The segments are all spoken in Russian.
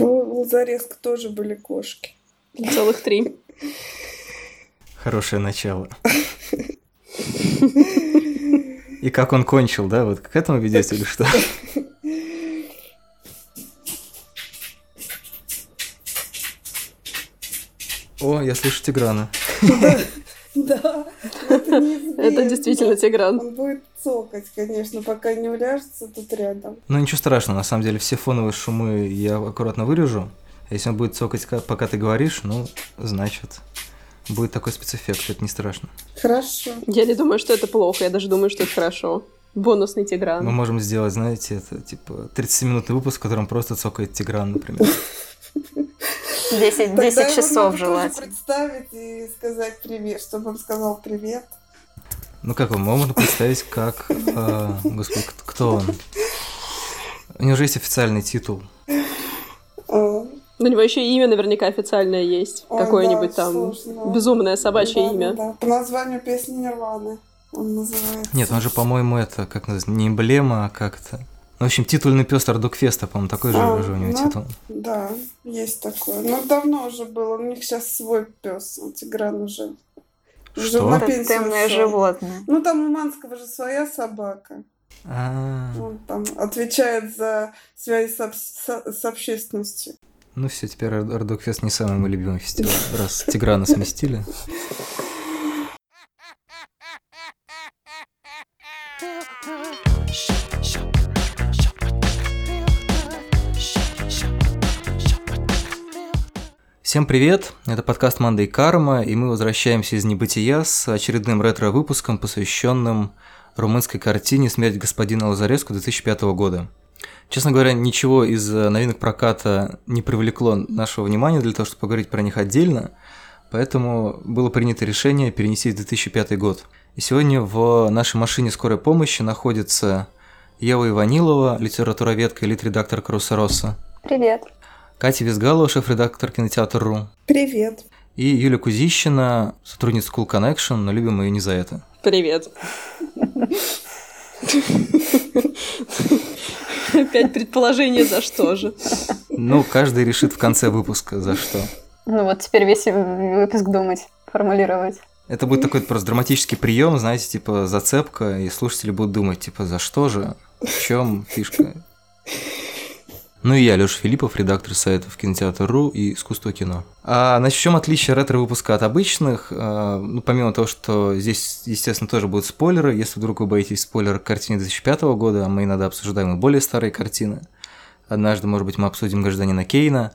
У Лазареск тоже были кошки. Целых три. Хорошее начало. И как он кончил, да? Вот к этому ведете или что? О, я слышу Тиграна. Да, это неизбежно. Это действительно Тигран. Он будет цокать, конечно, пока не уляжется тут рядом. Ну ничего страшного, на самом деле все фоновые шумы я аккуратно вырежу. Если он будет цокать, ка- пока ты говоришь, ну, значит, будет такой спецэффект, это не страшно. Хорошо. Я не думаю, что это плохо, я даже думаю, что это хорошо. Бонусный Мы Тигран. можем сделать, знаете, это типа 30-минутный выпуск, в котором просто цокает Тигран, например. 10, Тогда 10 его часов желательно. представить и сказать привет, чтобы он сказал привет. Ну как вам, можно представить, как... э, господи, кто он? У него же есть официальный титул. У него еще имя наверняка официальное есть. Ой, Какое-нибудь да, там сложно. безумное собачье да, имя. да, да. По названию песни Нирваны он называется. Нет, он же, по-моему, это, как называется, не эмблема, а как-то... Ну, в общем, титульный пес Ардукфеста, по-моему, такой же, А, же у него ну, титул. Да, есть такое. Но давно уже было. У них сейчас свой пес. У Тигран уже. Что? на Это пенсию темное ушел. животное. Ну, там у Манского же своя собака. А, Он там отвечает за связь с, об- с- с общественностью. Ну все, теперь Ар- Ардукфест не самый мой любимый фестиваль, раз Тиграна сместили. Всем привет! Это подкаст «Манда и карма», и мы возвращаемся из небытия с очередным ретро-выпуском, посвященным румынской картине «Смерть господина Лазареску» 2005 года. Честно говоря, ничего из э, новинок проката не привлекло нашего внимания для того, чтобы поговорить про них отдельно, поэтому было принято решение перенести в 2005 год. И сегодня в нашей машине скорой помощи находится Ева Иванилова, литературоведка и лид-редактор «Каруса Росса», Привет. Катя Визгалова, шеф-редактор кинотеатр.ру, Привет. и Юля Кузищина, сотрудница Cool Connection, но любим ее не за это. Привет. Опять предположение, за что же. Ну, каждый решит в конце выпуска, за что. Ну вот теперь весь выпуск думать, формулировать. Это будет такой просто драматический прием, знаете, типа зацепка, и слушатели будут думать, типа, за что же, в чем фишка. Ну и я, Лёша Филиппов, редактор сайтов кинотеатр.ру и искусство кино. А, значит, в чем отличие ретро-выпуска от обычных? А, ну, помимо того, что здесь, естественно, тоже будут спойлеры. Если вдруг вы боитесь спойлеров к картине 2005 года, а мы иногда обсуждаем и более старые картины. Однажды, может быть, мы обсудим «Гражданина Кейна».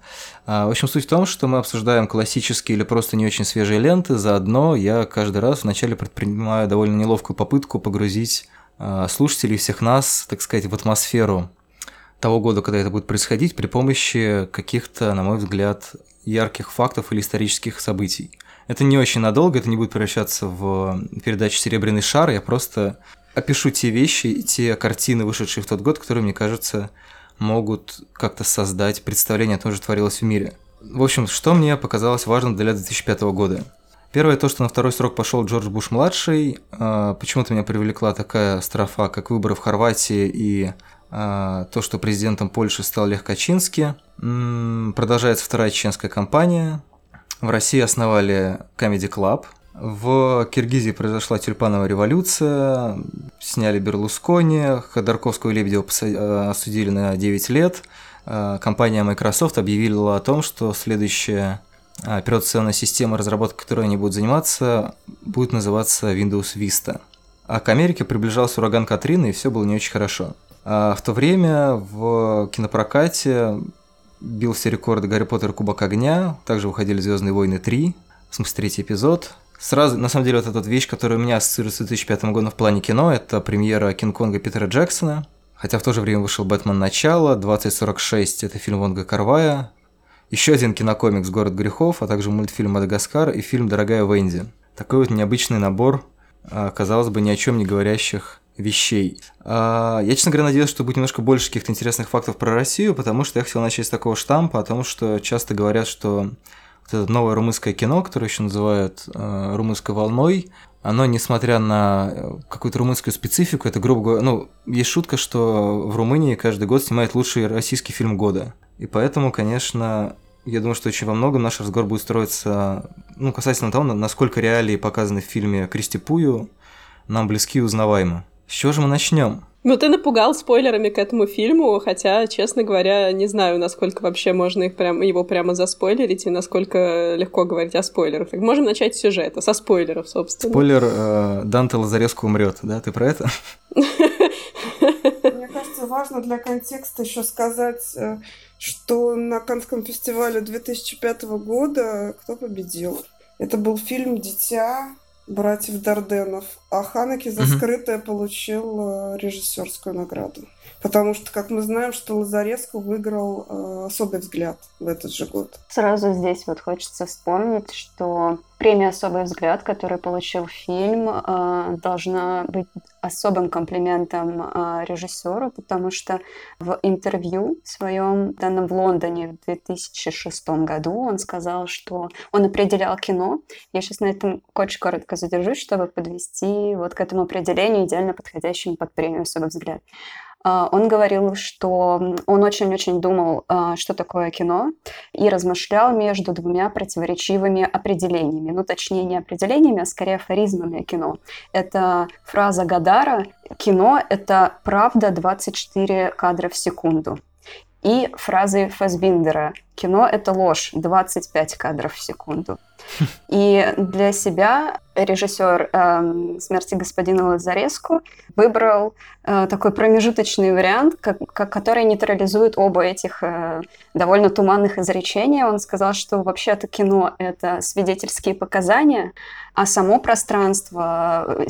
А, В общем, суть в том, что мы обсуждаем классические или просто не очень свежие ленты. Заодно я каждый раз вначале предпринимаю довольно неловкую попытку погрузить а, слушателей всех нас, так сказать, в атмосферу того года, когда это будет происходить, при помощи каких-то, на мой взгляд, ярких фактов или исторических событий. Это не очень надолго, это не будет превращаться в передачу «Серебряный шар», я просто опишу те вещи и те картины, вышедшие в тот год, которые, мне кажется, могут как-то создать представление о том, что творилось в мире. В общем, что мне показалось важным для 2005 года? Первое то, что на второй срок пошел Джордж Буш-младший. А, Почему-то меня привлекла такая строфа, как выборы в Хорватии и то, что президентом Польши стал Лех Качинский. Продолжается вторая чеченская кампания. В России основали Comedy Club. В Киргизии произошла тюльпановая революция, сняли Берлускони, Ходорковского и Лебедева э, осудили на 9 лет. Э, Компания Microsoft объявила о том, что следующая а, операционная система, разработкой которой они будут заниматься, будет называться Windows Vista. А к Америке приближался ураган Катрина, и все было не очень хорошо. А в то время в кинопрокате бил все рекорды Гарри Поттер и Кубок Огня, также выходили Звездные войны 3, в смысле третий эпизод. Сразу, на самом деле, вот эта вещь, которая у меня ассоциируется с 2005 годом в плане кино, это премьера Кинг-Конга Питера Джексона, хотя в то же время вышел «Бэтмен. Начало», «2046» — это фильм Вонга Карвая, еще один кинокомикс «Город грехов», а также мультфильм «Мадагаскар» и фильм «Дорогая Венди». Такой вот необычный набор, а, казалось бы, ни о чем не говорящих вещей. А, Я, честно говоря, надеялся, что будет немножко больше каких-то интересных фактов про Россию, потому что я хотел начать с такого штампа о том, что часто говорят, что это новое румынское кино, которое еще называют э, румынской волной, оно, несмотря на э, какую-то румынскую специфику, это, грубо говоря, ну, есть шутка, что в Румынии каждый год снимает лучший российский фильм года. И поэтому, конечно, я думаю, что очень во многом наш разговор будет строиться, ну, касательно того, насколько реалии показаны в фильме Кристи Пую, нам близки и узнаваемы. С чего же мы начнем? Ну, ты напугал спойлерами к этому фильму, хотя, честно говоря, не знаю, насколько вообще можно их прям, его прямо заспойлерить и насколько легко говорить о спойлерах. Так можем начать с сюжета, со спойлеров, собственно. Спойлер, э, Данте Лазареску умрет, да? Ты про это? Мне кажется, важно для контекста еще сказать, э, что на Канском фестивале 2005 года кто победил? Это был фильм «Дитя», братьев Дарденов, а Ханеки за скрытое получил э, режиссерскую награду. Потому что, как мы знаем, что Лазареску выиграл э, особый взгляд в этот же год. Сразу здесь вот хочется вспомнить, что премия «Особый взгляд», которую получил фильм, э, должна быть особым комплиментом э, режиссеру, потому что в интервью своем, данном в Лондоне в 2006 году, он сказал, что он определял кино. Я сейчас на этом очень коротко задержусь, чтобы подвести вот к этому определению, идеально подходящему под премию «Особый взгляд». А, он говорил, что он очень-очень думал, а, что такое кино, и размышлял между двумя противоречивыми определениями. Ну, точнее, не определениями, а скорее афоризмами кино. Это фраза Гадара «Кино — это правда 24 кадра в секунду». И фразы Фасбиндера «Кино — это ложь, 25 кадров в секунду». И для себя режиссер э, «Смерти господина Лазареску» выбрал э, такой промежуточный вариант, как, как, который нейтрализует оба этих э, довольно туманных изречения. Он сказал, что вообще-то кино — это свидетельские показания, а само пространство э,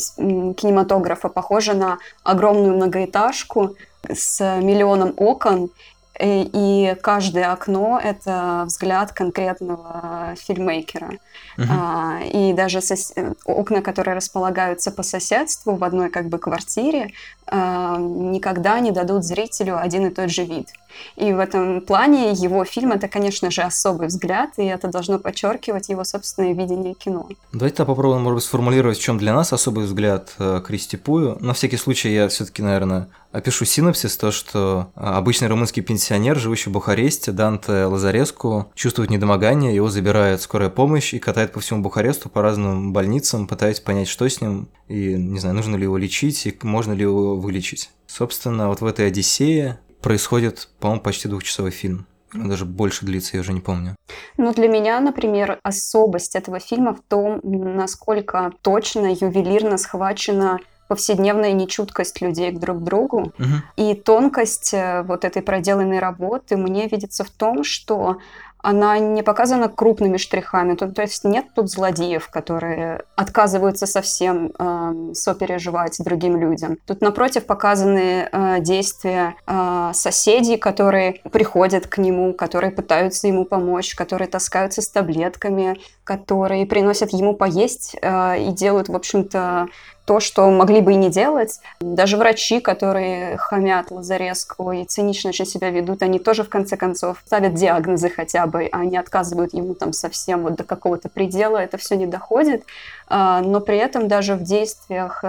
кинематографа похоже на огромную многоэтажку с миллионом окон, и каждое окно — это взгляд конкретного фильммейкера. Uh-huh. И даже сос... окна, которые располагаются по соседству в одной как бы квартире, а, никогда не дадут зрителю один и тот же вид. И в этом плане его фильм — это, конечно же, особый взгляд, и это должно подчеркивать его собственное видение кино. Давайте попробуем, может быть, сформулировать, в чем для нас особый взгляд э, Кристи Пую. На всякий случай я все таки наверное, опишу синопсис, то, что э, обычный румынский пенсионер, живущий в Бухаресте, Данте Лазареску, чувствует недомогание, его забирает скорая помощь и катает по всему Бухаресту, по разным больницам, пытаясь понять, что с ним, и, не знаю, нужно ли его лечить, и можно ли его вылечить. Собственно, вот в этой Одиссее происходит, по-моему, почти двухчасовой фильм. Даже больше длится, я уже не помню. Ну, для меня, например, особость этого фильма в том, насколько точно, ювелирно схвачена повседневная нечуткость людей друг к другу. Угу. И тонкость э, вот этой проделанной работы мне видится в том, что она не показана крупными штрихами. То, то есть нет тут злодеев, которые отказываются совсем э, сопереживать другим людям. Тут, напротив, показаны э, действия э, соседей, которые приходят к нему, которые пытаются ему помочь, которые таскаются с таблетками, которые приносят ему поесть э, и делают, в общем-то, то, что могли бы и не делать. Даже врачи, которые хамят Лазареску и цинично очень себя ведут, они тоже, в конце концов, ставят диагнозы хотя бы, а не отказывают ему там совсем вот до какого-то предела. Это все не доходит. А, но при этом даже в действиях,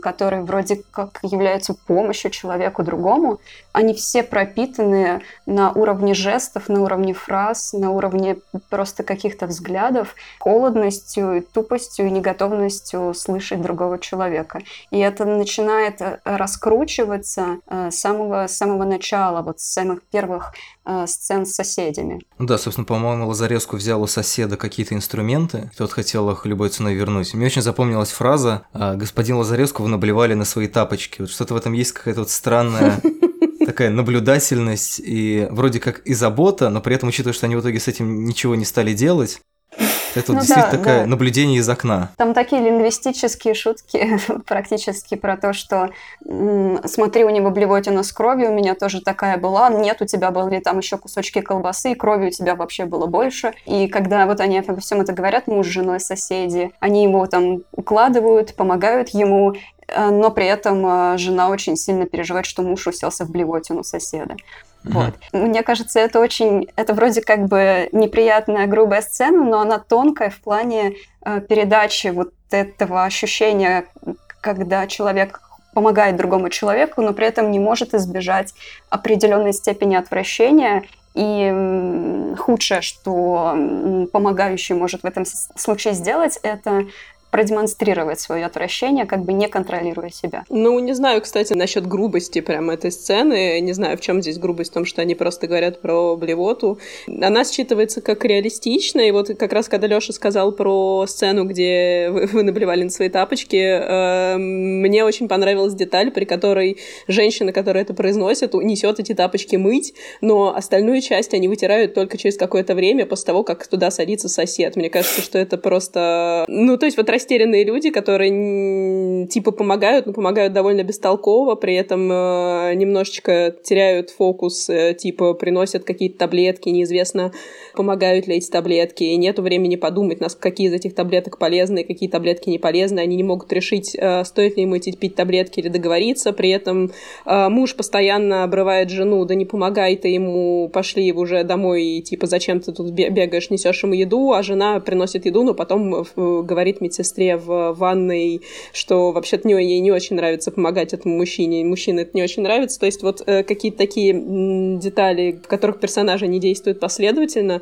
которые вроде как являются помощью человеку другому, они все пропитаны на уровне жестов, на уровне фраз, на уровне просто каких-то взглядов, холодностью, тупостью и неготовностью слышать другого человека. И это начинает э, раскручиваться э, с самого, с самого начала, вот с самых первых э, сцен с соседями. Ну да, собственно, по-моему, Лазареску взял у соседа какие-то инструменты, тот хотел их любой ценой вернуть. Мне очень запомнилась фраза «А, «Господин Лазареску вы наблевали на свои тапочки». Вот что-то в этом есть какая-то вот странная такая наблюдательность и вроде как и забота, но при этом, учитывая, что они в итоге с этим ничего не стали делать, это ну, действительно да, такое да. наблюдение из окна. Там такие лингвистические шутки практически про то, что смотри, у него блевотина с кровью, у меня тоже такая была, нет, у тебя были там еще кусочки колбасы, и крови у тебя вообще было больше. И когда вот они обо всем это говорят, муж с женой, соседи, они его там укладывают, помогают ему, э, но при этом э, жена очень сильно переживает, что муж уселся в блевотину соседа. Вот. Мне кажется, это очень, это вроде как бы неприятная, грубая сцена, но она тонкая в плане э, передачи вот этого ощущения, когда человек помогает другому человеку, но при этом не может избежать определенной степени отвращения. И худшее, что помогающий может в этом случае сделать, это продемонстрировать свое отвращение, как бы не контролируя себя. Ну, не знаю, кстати, насчет грубости прям этой сцены. Не знаю, в чем здесь грубость, в том, что они просто говорят про блевоту. Она считывается как реалистичная, и вот как раз когда Лёша сказал про сцену, где вы, вы наблевали на свои тапочки, э, мне очень понравилась деталь, при которой женщина, которая это произносит, несет эти тапочки мыть, но остальную часть они вытирают только через какое-то время после того, как туда садится сосед. Мне кажется, что это просто... Ну, то есть вот растерянные люди, которые типа помогают, но помогают довольно бестолково, при этом э, немножечко теряют фокус, э, типа приносят какие-то таблетки, неизвестно, помогают ли эти таблетки, и нету времени подумать, нас, какие из этих таблеток полезны, какие таблетки не полезны, они не могут решить, э, стоит ли ему идти пить таблетки или договориться, при этом э, муж постоянно обрывает жену, да не помогай ты ему, пошли уже домой, и типа зачем ты тут бегаешь, несешь ему еду, а жена приносит еду, но потом э, говорит медсестре, сестре в ванной, что вообще-то ей не очень нравится помогать этому мужчине, мужчине это не очень нравится. То есть вот какие-то такие детали, в которых персонажи не действуют последовательно.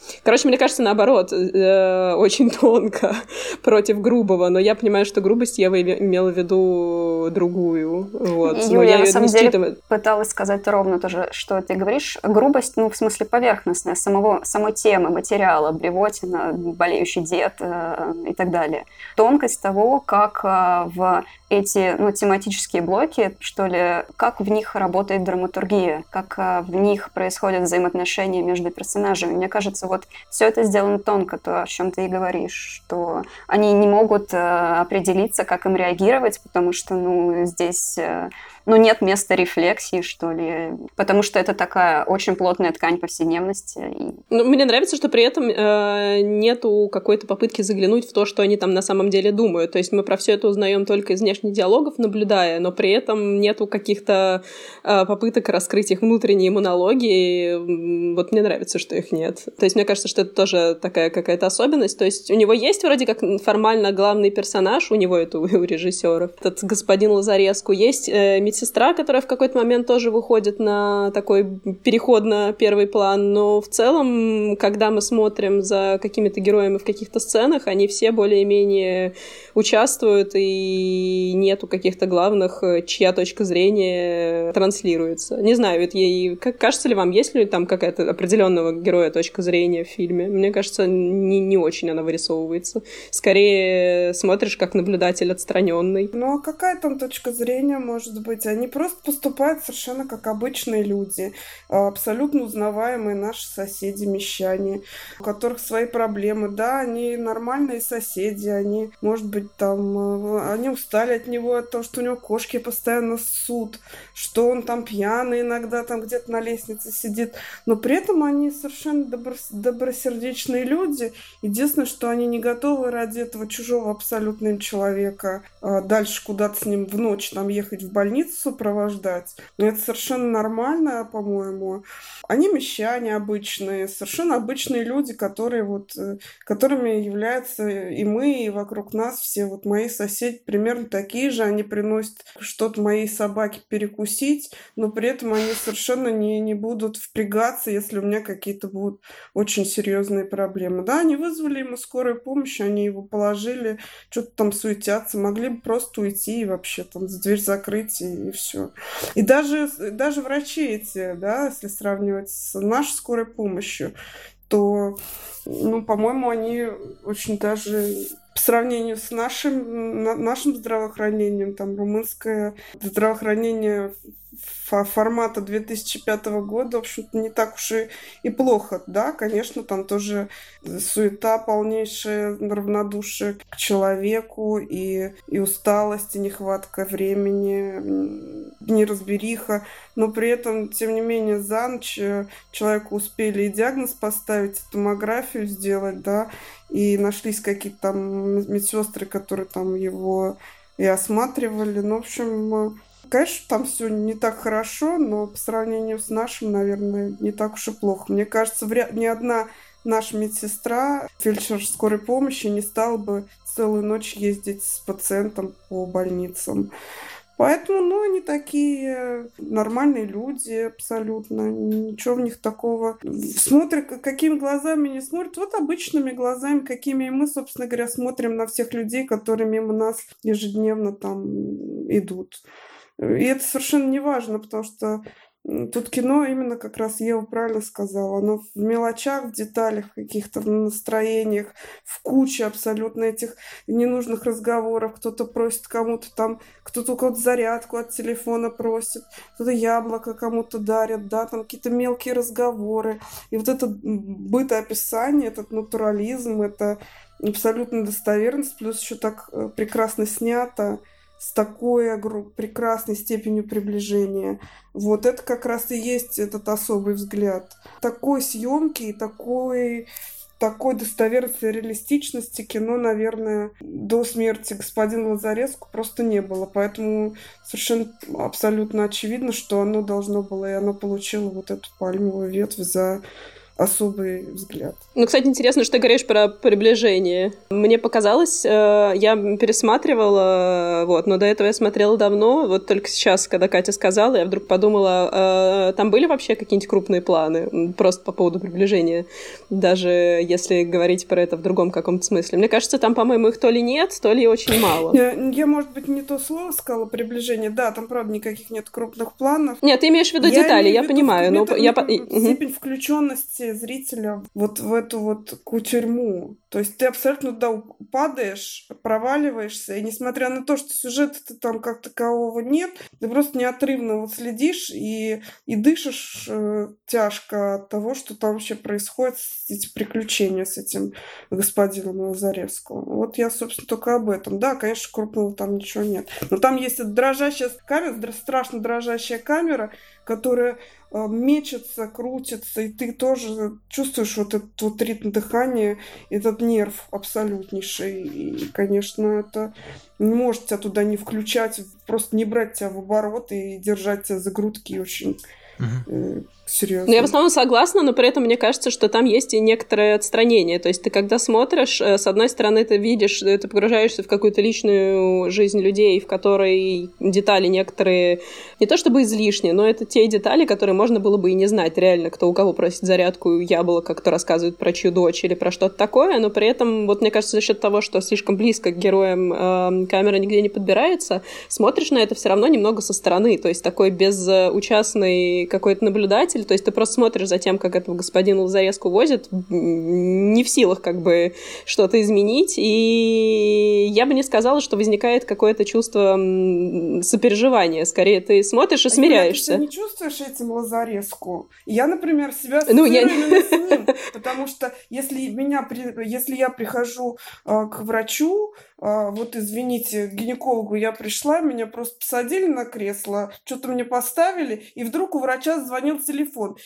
Короче, мне кажется, наоборот, э, очень тонко против грубого, но я понимаю, что грубость я имела в виду другую. Вот. Юля, но я на самом деле считываю. пыталась сказать ровно то же, что ты говоришь. Грубость, ну, в смысле поверхностная, самого, самой темы, материала, блевотина, болеющий дед э, и так далее тонкость того, как а, в эти ну, тематические блоки, что ли, как в них работает драматургия, как а, в них происходят взаимоотношения между персонажами. Мне кажется, вот все это сделано тонко, то, о чем ты и говоришь, что они не могут а, определиться, как им реагировать, потому что, ну, здесь ну, нет места рефлексии, что ли, потому что это такая очень плотная ткань повседневности. И... Ну, мне нравится, что при этом э, нету какой-то попытки заглянуть в то, что они там на самом деле думают. То есть мы про все это узнаем только из внешних диалогов, наблюдая, но при этом нету каких-то э, попыток раскрыть их внутренние монологи. Вот мне нравится, что их нет. То есть мне кажется, что это тоже такая какая-то особенность. То есть у него есть вроде как формально главный персонаж, у него это у, режиссера, этот господин Лазареску, есть э, медсестра, которая в какой-то момент тоже выходит на такой переход на первый план, но в целом, когда мы смотрим за какими-то героями в каких-то сценах, они все более-менее участвуют, и нету каких-то главных, чья точка зрения транслируется. Не знаю, ведь ей, кажется ли вам, есть ли там какая-то определенного героя точка зрения в фильме? Мне кажется, не, не очень она вырисовывается. Скорее смотришь как наблюдатель отстраненный. Ну а какая там точка зрения может быть? Они просто поступают совершенно как обычные люди, а, абсолютно узнаваемые наши соседи, мещане, у которых свои проблемы. Да, они нормальные соседи, они, может быть, там, а, они устали от него, от того, что у него кошки постоянно ссут, что он там пьяный иногда там где-то на лестнице сидит, но при этом они совершенно добро добросердечные люди. Единственное, что они не готовы ради этого чужого абсолютно человека а, дальше куда-то с ним в ночь там ехать в больницу, сопровождать. Но это совершенно нормально, по-моему. Они мещане обычные, совершенно обычные люди, которые вот, э, которыми являются и мы, и вокруг нас все. Вот мои соседи примерно такие же, они приносят что-то моей собаке перекусить, но при этом они совершенно не, не будут впрягаться, если у меня какие-то будут очень серьезные проблемы. Да, они вызвали ему скорую помощь, они его положили, что-то там суетятся, могли бы просто уйти и вообще там дверь закрыть и, и все. И даже, даже врачи эти, да, если сравнивать с нашей скорой помощью, то, ну, по-моему, они очень даже сравнению с нашим, нашим здравоохранением, там, румынское здравоохранение формата 2005 года, в общем-то, не так уж и, и плохо. Да, конечно, там тоже суета полнейшая, равнодушие к человеку и, и усталость, и нехватка времени, неразбериха. Но при этом, тем не менее, за ночь э, человеку успели и диагноз поставить, и томографию сделать, да, и нашлись какие-то там медсестры, которые там его и осматривали. Ну, в общем, конечно, там все не так хорошо, но по сравнению с нашим, наверное, не так уж и плохо. Мне кажется, вряд ни одна наша медсестра, фельдшер скорой помощи, не стала бы целую ночь ездить с пациентом по больницам. Поэтому, ну, они такие нормальные люди абсолютно. Ничего в них такого. Смотрят, какими глазами не смотрят. Вот обычными глазами, какими мы, собственно говоря, смотрим на всех людей, которые мимо нас ежедневно там идут. И это совершенно не важно, потому что Тут кино именно как раз Ева правильно сказала. Оно в мелочах, в деталях, в каких-то настроениях, в куче абсолютно этих ненужных разговоров. Кто-то просит кому-то там, кто-то кого-то зарядку от телефона просит, кто-то яблоко кому-то дарит, да, там какие-то мелкие разговоры. И вот это бытоописание, этот натурализм, это абсолютно достоверность, плюс еще так э, прекрасно снято с такой прекрасной степенью приближения. Вот это как раз и есть этот особый взгляд. Такой съемки и такой такой достоверности реалистичности кино, наверное, до смерти господина Лазареску просто не было. Поэтому совершенно абсолютно очевидно, что оно должно было, и оно получило вот эту пальмовую ветвь за особый взгляд. Ну, кстати, интересно, что ты говоришь про приближение. Мне показалось, э, я пересматривала, вот, но до этого я смотрела давно, вот только сейчас, когда Катя сказала, я вдруг подумала, э, там были вообще какие-нибудь крупные планы, просто по поводу приближения, даже если говорить про это в другом каком-то смысле. Мне кажется, там, по-моему, их то ли нет, то ли очень мало. Я, я может быть, не то слово сказала, приближение. Да, там, правда, никаких нет крупных планов. Нет, ты имеешь в виду я детали, я понимаю. Но я... Степень включенности зрителя вот в эту вот кутерьму. То есть ты абсолютно туда падаешь, проваливаешься, и несмотря на то, что сюжета там как такового нет, ты просто неотрывно вот следишь и, и дышишь э, тяжко от того, что там вообще происходит, эти приключения с этим господином Лазаревского. Вот я, собственно, только об этом. Да, конечно, крупного там ничего нет. Но там есть эта дрожащая камера, страшно дрожащая камера, которая э, мечется, крутится, и ты тоже чувствуешь вот этот вот ритм дыхания, этот нерв абсолютнейший. И, конечно, это не может тебя туда не включать, просто не брать тебя в оборот и держать тебя за грудки очень угу серьезно. Ну, я в основном согласна, но при этом мне кажется, что там есть и некоторое отстранение. То есть ты когда смотришь, э, с одной стороны, ты видишь, э, ты погружаешься в какую-то личную жизнь людей, в которой детали некоторые не то чтобы излишние, но это те детали, которые можно было бы и не знать реально, кто у кого просит зарядку яблоко, кто рассказывает про чью дочь или про что-то такое, но при этом, вот мне кажется, за счет того, что слишком близко к героям э, камера нигде не подбирается, смотришь на это все равно немного со стороны, то есть такой безучастный какой-то наблюдатель, зритель, то есть ты просто смотришь за тем, как этого господина Лазареску возят, не в силах как бы что-то изменить, и я бы не сказала, что возникает какое-то чувство сопереживания, скорее ты смотришь и смиряешься. Ты не чувствуешь этим Лазареску? Я, например, себя ну, я... с ним, потому что если, меня, если я прихожу э, к врачу, а, вот извините, к гинекологу я пришла, меня просто посадили на кресло, что-то мне поставили, и вдруг у врача звонил телефон.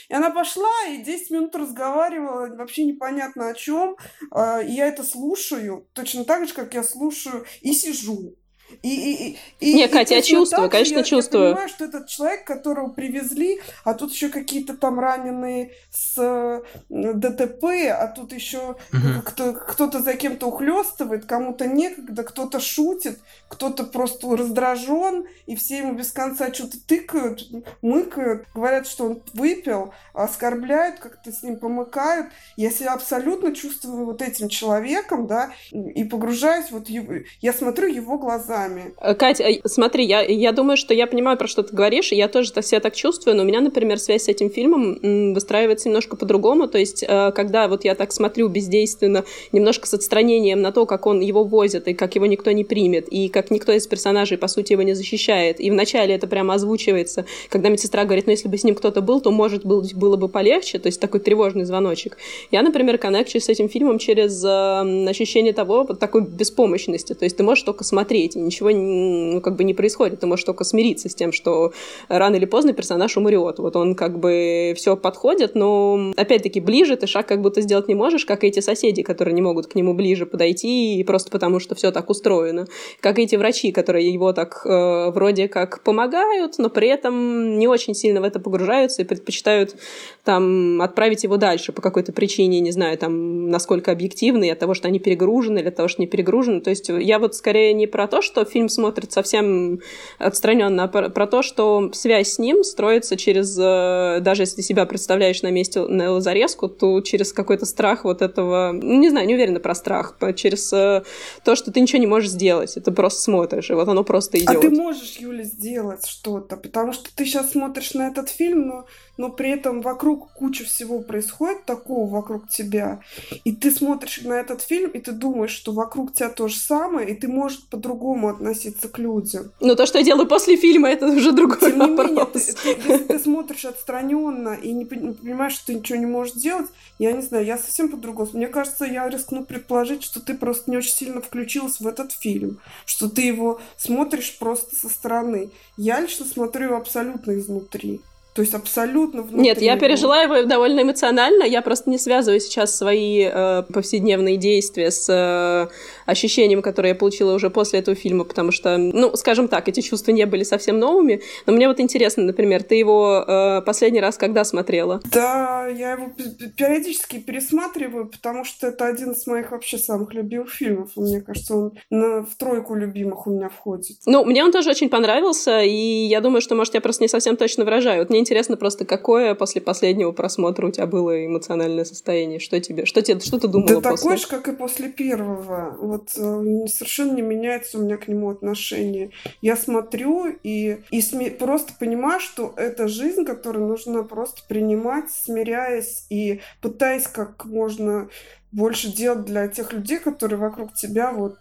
И она пошла и 10 минут разговаривала, вообще непонятно о чем. А, и я это слушаю, точно так же, как я слушаю и сижу. И, и, и, Не, Катя, я чувствую, конечно, я, чувствую. Я понимаю, что этот человек, которого привезли, а тут еще какие-то там раненые с э, ДТП, а тут еще угу. кто, кто-то за кем-то ухлестывает, кому-то некогда, кто-то шутит, кто-то просто раздражен, и все ему без конца что-то тыкают, мыкают, говорят, что он выпил, оскорбляют, как-то с ним помыкают. Я себя абсолютно чувствую вот этим человеком, да, и погружаюсь вот его, я смотрю его глаза глазами. Э, Катя, э, смотри, я, я думаю, что я понимаю, про что ты говоришь, я тоже себя так чувствую, но у меня, например, связь с этим фильмом выстраивается немножко по-другому, то есть, э, когда вот я так смотрю бездейственно, немножко с отстранением на то, как он его возит, и как его никто не примет, и как никто из персонажей, по сути, его не защищает, и вначале это прямо озвучивается, когда медсестра говорит, ну, если бы с ним кто-то был, то, может, было, бы полегче, то есть такой тревожный звоночек. Я, например, коннекчусь с этим фильмом через э, ощущение того, вот такой беспомощности, то есть ты можешь только смотреть, ничего ну, как бы не происходит. Ты можешь только смириться с тем, что рано или поздно персонаж умрет. Вот он как бы все подходит, но опять-таки ближе ты шаг как будто сделать не можешь, как и эти соседи, которые не могут к нему ближе подойти, просто потому что все так устроено. Как и эти врачи, которые его так э, вроде как помогают, но при этом не очень сильно в это погружаются и предпочитают там отправить его дальше по какой-то причине, не знаю, там, насколько объективный, от того, что они перегружены или от того, что не перегружены. То есть я вот скорее не про то, что фильм смотрит совсем отстраненно, а про то, что связь с ним строится через, э, даже если себя представляешь на месте на Лазареску, то через какой-то страх вот этого, ну, не знаю, не уверена про страх, через э, то, что ты ничего не можешь сделать, ты просто смотришь, и вот оно просто идет. А ты можешь, Юля, сделать что-то, потому что ты сейчас смотришь на этот фильм, но но при этом вокруг куча всего происходит такого вокруг тебя, и ты смотришь на этот фильм, и ты думаешь, что вокруг тебя то же самое, и ты можешь по-другому относиться к людям. Но то, что я делаю после фильма, это уже другой Тем вопрос. Менее, ты, ты, ты, ты смотришь отстраненно и не, не понимаешь, что ты ничего не можешь делать, я не знаю, я совсем по-другому. Мне кажется, я рискну предположить, что ты просто не очень сильно включилась в этот фильм, что ты его смотришь просто со стороны. Я лично смотрю его абсолютно изнутри. То есть абсолютно внутри. Нет, я пережила его довольно эмоционально. Я просто не связываю сейчас свои э, повседневные действия с э, ощущением, которое я получила уже после этого фильма, потому что, ну, скажем так, эти чувства не были совсем новыми. Но мне вот интересно, например, ты его э, последний раз когда смотрела? Да, я его периодически пересматриваю, потому что это один из моих вообще самых любимых фильмов. Мне кажется, он на, в тройку любимых у меня входит. Ну, мне он тоже очень понравился, и я думаю, что, может, я просто не совсем точно выражаю. Вот мне интересно просто, какое после последнего просмотра у тебя было эмоциональное состояние? Что тебе, что тебе, что ты думала да после? такое же, как и после первого. Вот э, совершенно не меняется у меня к нему отношение. Я смотрю и, и сме- просто понимаю, что это жизнь, которую нужно просто принимать, смиряясь и пытаясь как можно больше делать для тех людей, которые вокруг тебя вот,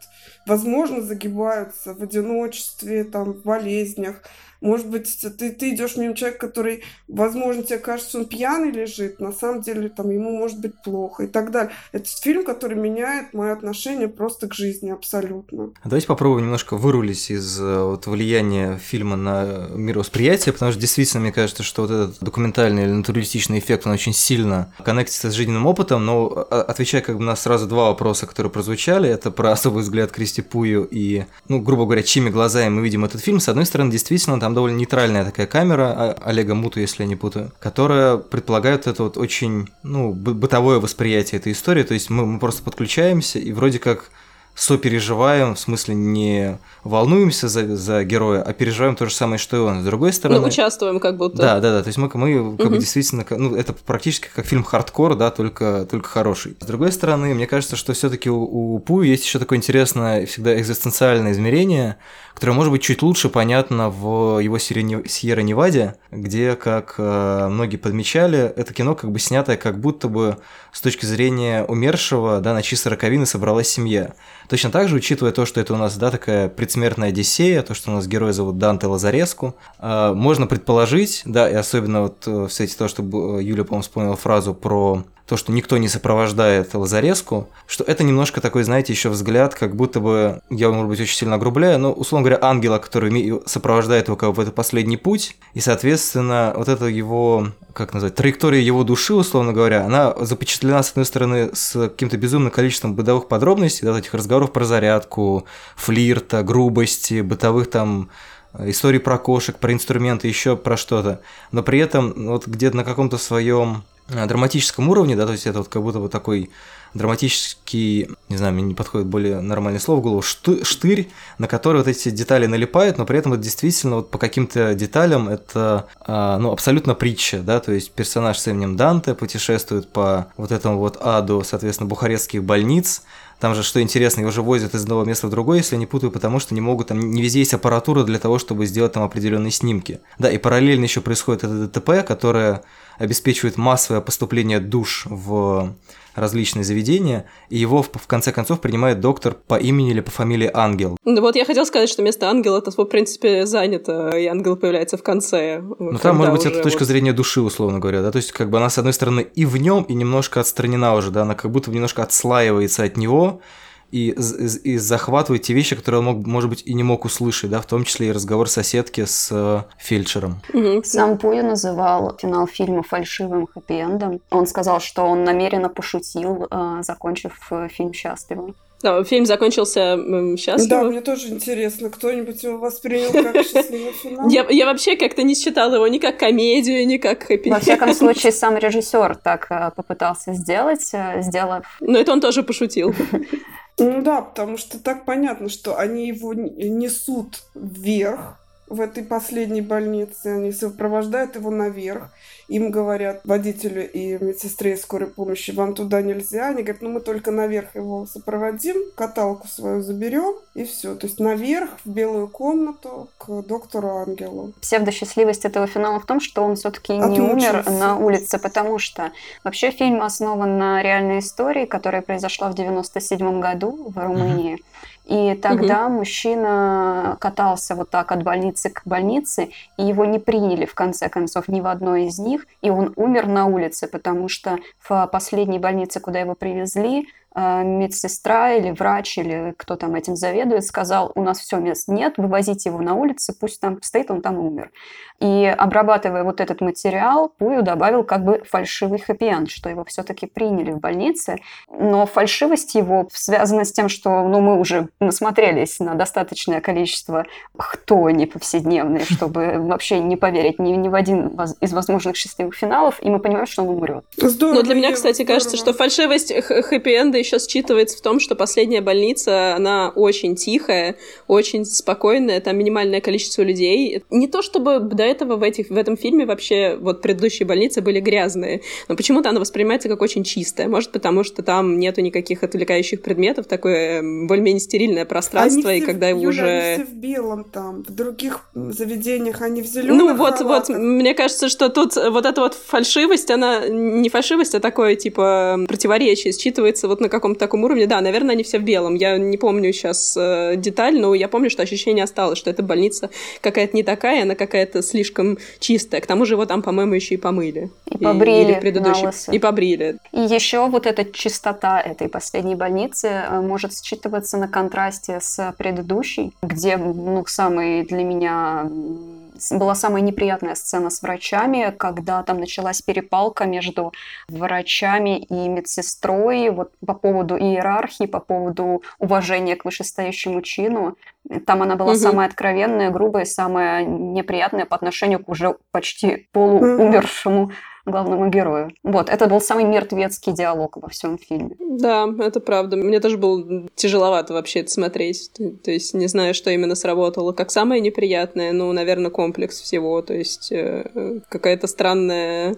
возможно, загибаются в одиночестве, там, в болезнях, может быть, ты, ты идешь мимо человека, который, возможно, тебе кажется, он пьяный лежит, на самом деле там ему может быть плохо и так далее. Это фильм, который меняет мое отношение просто к жизни абсолютно. Давайте попробуем немножко вырулить из э, вот, влияния фильма на мировосприятие, потому что действительно мне кажется, что вот этот документальный или натуралистичный эффект, он очень сильно коннектится с жизненным опытом, но а, отвечая как бы на сразу два вопроса, которые прозвучали, это про особый взгляд Кристи Пую и, ну, грубо говоря, чьими глазами мы видим этот фильм. С одной стороны, действительно, там довольно нейтральная такая камера а, Олега Муту, если я не путаю, которая предполагает это вот очень, ну, бытовое восприятие этой истории, то есть мы, мы просто подключаемся и вроде как сопереживаем, в смысле не волнуемся за, за героя, а переживаем то же самое, что и он. С другой стороны... Ну, участвуем как будто. Да, да, да, то есть мы, мы как угу. бы действительно, ну, это практически как фильм хардкор, да, только, только хороший. С другой стороны, мне кажется, что все таки у, у Пу есть еще такое интересное всегда экзистенциальное измерение, которое может быть чуть лучше понятно в его Сьерра-Неваде, где, как э, многие подмечали, это кино как бы снятое как будто бы с точки зрения умершего, да, на чистой роковины собралась семья. Точно так же, учитывая то, что это у нас, да, такая предсмертная Одиссея, то, что у нас герой зовут Данте Лазареску, э, можно предположить, да, и особенно вот э, в свете того, что э, Юля, по-моему, вспомнила фразу про то, что никто не сопровождает Лазареску, что это немножко такой, знаете, еще взгляд, как будто бы, я, может быть, очень сильно огрубляю, но, условно говоря, ангела, который сопровождает его как в этот последний путь, и, соответственно, вот это его, как назвать, траектория его души, условно говоря, она запечатлена, с одной стороны, с каким-то безумным количеством бытовых подробностей, да, этих разговоров про зарядку, флирта, грубости, бытовых там истории про кошек, про инструменты, еще про что-то. Но при этом вот где-то на каком-то своем Э, драматическом уровне, да, то есть это вот как будто бы такой драматический, не знаю, мне не подходит более нормальное слово в голову, штырь, на который вот эти детали налипают, но при этом это действительно вот по каким-то деталям это, а, ну, абсолютно притча, да, то есть персонаж с именем Данте путешествует по вот этому вот аду, соответственно, бухарестских больниц, там же, что интересно, его же возят из одного места в другое, если я не путаю, потому что не могут, там не везде есть аппаратура для того, чтобы сделать там определенные снимки. Да, и параллельно еще происходит это ДТП, которое обеспечивает массовое поступление душ в различные заведения, и его в конце концов принимает доктор по имени или по фамилии Ангел. Ну вот я хотел сказать, что место ангела это, в принципе, занято, и ангел появляется в конце. Ну там, может быть, это точка вот... зрения души, условно говоря, да, то есть как бы она, с одной стороны, и в нем, и немножко отстранена уже, да, она как будто немножко отслаивается от него, и, и, и захватывает те вещи, которые он мог, может быть, и не мог услышать, да, в том числе и разговор соседки с э, фельдшером. Сам Пуя называл финал фильма фальшивым хэппи-эндом. Он сказал, что он намеренно пошутил, э, закончив э, фильм счастливо. Да, фильм закончился счастливо. Да, мне тоже интересно, кто-нибудь его воспринял как счастливый финал? Я, я вообще как-то не считала его ни как комедию, ни как хэппи Во всяком случае, сам режиссер так э, попытался сделать, э, сделав... Но это он тоже пошутил. Ну да, потому что так понятно, что они его несут вверх, в этой последней больнице, они сопровождают его наверх, им говорят водителю и медсестре скорой помощи, вам туда нельзя. Они говорят, ну мы только наверх его сопроводим, каталку свою заберем, и все. То есть наверх, в белую комнату, к доктору Ангелу. Псевдосчастливость этого финала в том, что он все-таки не умер на улице, потому что вообще фильм основан на реальной истории, которая произошла в 97 году в Румынии. Mm-hmm. И тогда угу. мужчина катался вот так от больницы к больнице, и его не приняли в конце концов ни в одной из них, и он умер на улице, потому что в последней больнице, куда его привезли, медсестра или врач или кто там этим заведует сказал, у нас все мест нет, вывозите его на улицу, пусть там стоит, он там умер. И обрабатывая вот этот материал, Пую добавил как бы фальшивый хэппи что его все-таки приняли в больнице. Но фальшивость его связана с тем, что ну, мы уже насмотрелись на достаточное количество хтони повседневной, чтобы вообще не поверить ни, ни в один из возможных счастливых финалов, и мы понимаем, что он умрет. Здорово, Но для меня, кстати, здорово. кажется, что фальшивость хэппи-энда еще считывается в том, что последняя больница, она очень тихая, очень спокойная, там минимальное количество людей. Не то чтобы до этого в, этих, в этом фильме вообще вот предыдущие больницы были грязные, но почему-то она воспринимается как очень чистая. Может, потому что там нету никаких отвлекающих предметов, такое более-менее стерильное пространство, они и когда его уже... Они все в белом там, в других заведениях они в зеленом. Ну вот, халатах. вот, мне кажется, что тут вот эта вот фальшивость, она не фальшивость, а такое, типа, противоречие считывается вот на каком-то таком уровне. Да, наверное, они все в белом. Я не помню сейчас э, деталь, но я помню, что ощущение осталось, что эта больница какая-то не такая, она какая-то слишком чистая. К тому же его там, по-моему, еще и помыли. И, и побрили предыдущий... И побрили. И еще вот эта чистота этой последней больницы э, может считываться на контрасте с предыдущей, где, ну, самый для меня была самая неприятная сцена с врачами, когда там началась перепалка между врачами и медсестрой вот по поводу иерархии, по поводу уважения к вышестоящему чину. Там она была угу. самая откровенная, грубая, самая неприятная по отношению к уже почти полуумершему главному герою. Вот, это был самый мертвецкий диалог во всем фильме. Да, это правда. Мне тоже было тяжеловато вообще это смотреть. То есть не знаю, что именно сработало. Как самое неприятное, ну, наверное, комплекс всего. То есть э, какая-то странная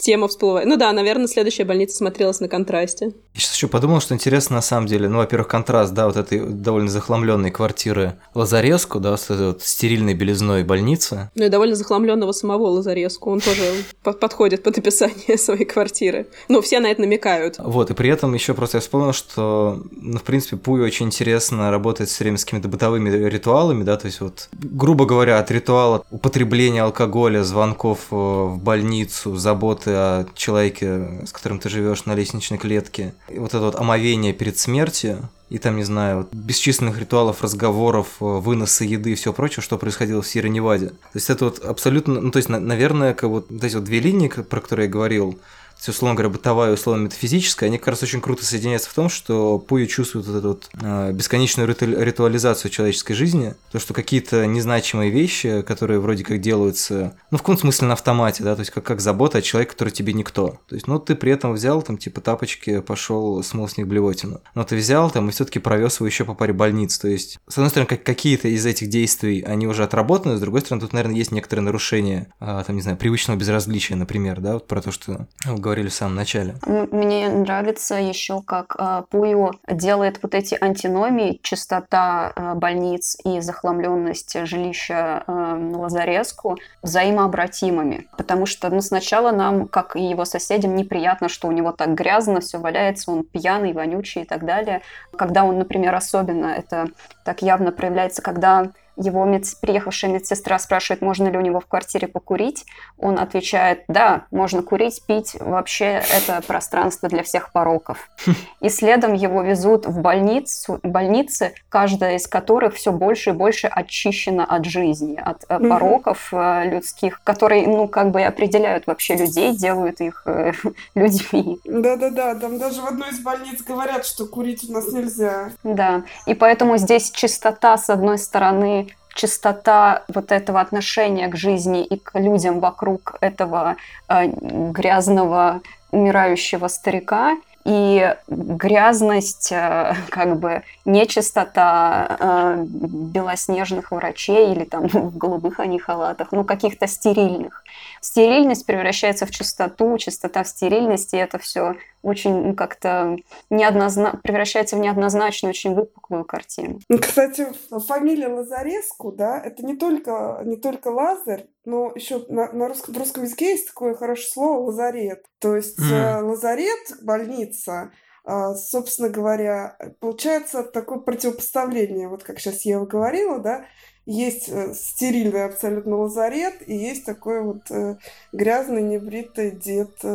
тема всплывает. Ну да, наверное, следующая больница смотрелась на контрасте. Я сейчас еще подумал, что интересно на самом деле, ну, во-первых, контраст, да, вот этой довольно захламленной квартиры Лазареску, да, с этой вот стерильной белизной больницы. Ну и довольно захламленного самого Лазареску, он тоже подходит под описание своей квартиры. Ну, все на это намекают. Вот, и при этом еще просто я вспомнил, что, ну, в принципе, Пуи очень интересно работает все время с какими-то бытовыми ритуалами, да, то есть вот, грубо говоря, от ритуала употребления алкоголя, звонков э, в больницу, заботы заботы о человеке, с которым ты живешь на лестничной клетке, и вот это вот омовение перед смертью, и там, не знаю, вот бесчисленных ритуалов, разговоров, э, выноса еды и все прочее, что происходило в Сирии Неваде. То есть это вот абсолютно, ну то есть, наверное, как вот, вот эти вот две линии, про которые я говорил, условно говоря, бытовая и условно метафизическая, они как раз очень круто соединяются в том, что Пуи чувствует вот эту вот э, бесконечную ритуализацию человеческой жизни, то, что какие-то незначимые вещи, которые вроде как делаются, ну, в каком смысле на автомате, да, то есть как, как забота о человеке, который тебе никто. То есть, ну, ты при этом взял там, типа, тапочки, пошел, смыл с них блевотину. Но ты взял там и все-таки провез его еще по паре больниц. То есть, с одной стороны, как какие-то из этих действий, они уже отработаны, с другой стороны, тут, наверное, есть некоторые нарушения, э, там, не знаю, привычного безразличия, например, да, вот про то, что говорили в самом начале. Мне нравится еще, как э, Пую делает вот эти антиномии, чистота э, больниц и захламленность жилища э, Лазареску взаимообратимыми. Потому что ну, сначала нам, как и его соседям, неприятно, что у него так грязно, все валяется, он пьяный, вонючий и так далее. Когда он, например, особенно это так явно проявляется, когда его мед... приехавшая медсестра спрашивает, можно ли у него в квартире покурить. Он отвечает, да, можно курить, пить. Вообще это пространство для всех пороков. И следом его везут в больницу, больницы, каждая из которых все больше и больше очищена от жизни, от mm пороков э, людских, которые, ну, как бы определяют вообще людей, делают их э, людьми. Да-да-да, там даже в одной из больниц говорят, что курить у нас нельзя. Да, и поэтому здесь чистота, с одной стороны, чистота вот этого отношения к жизни и к людям вокруг этого э, грязного умирающего старика, и грязность, э, как бы нечистота э, белоснежных врачей или там в голубых они халатах, ну каких-то стерильных. Стерильность превращается в чистоту, чистота в стерильности, и это все очень ну, как-то неоднозна... превращается в неоднозначную, очень выпуклую картину. Ну, кстати, фамилия Лазареску, да, это не только, не только Лазарь, но еще на, на русском, в русском языке есть такое хорошее слово лазарет. То есть mm. лазарет, больница, а, собственно говоря, получается такое противопоставление, вот как сейчас Ева говорила, да, есть э, стерильный абсолютно лазарет, и есть такой вот э, грязный, небритый дед, э,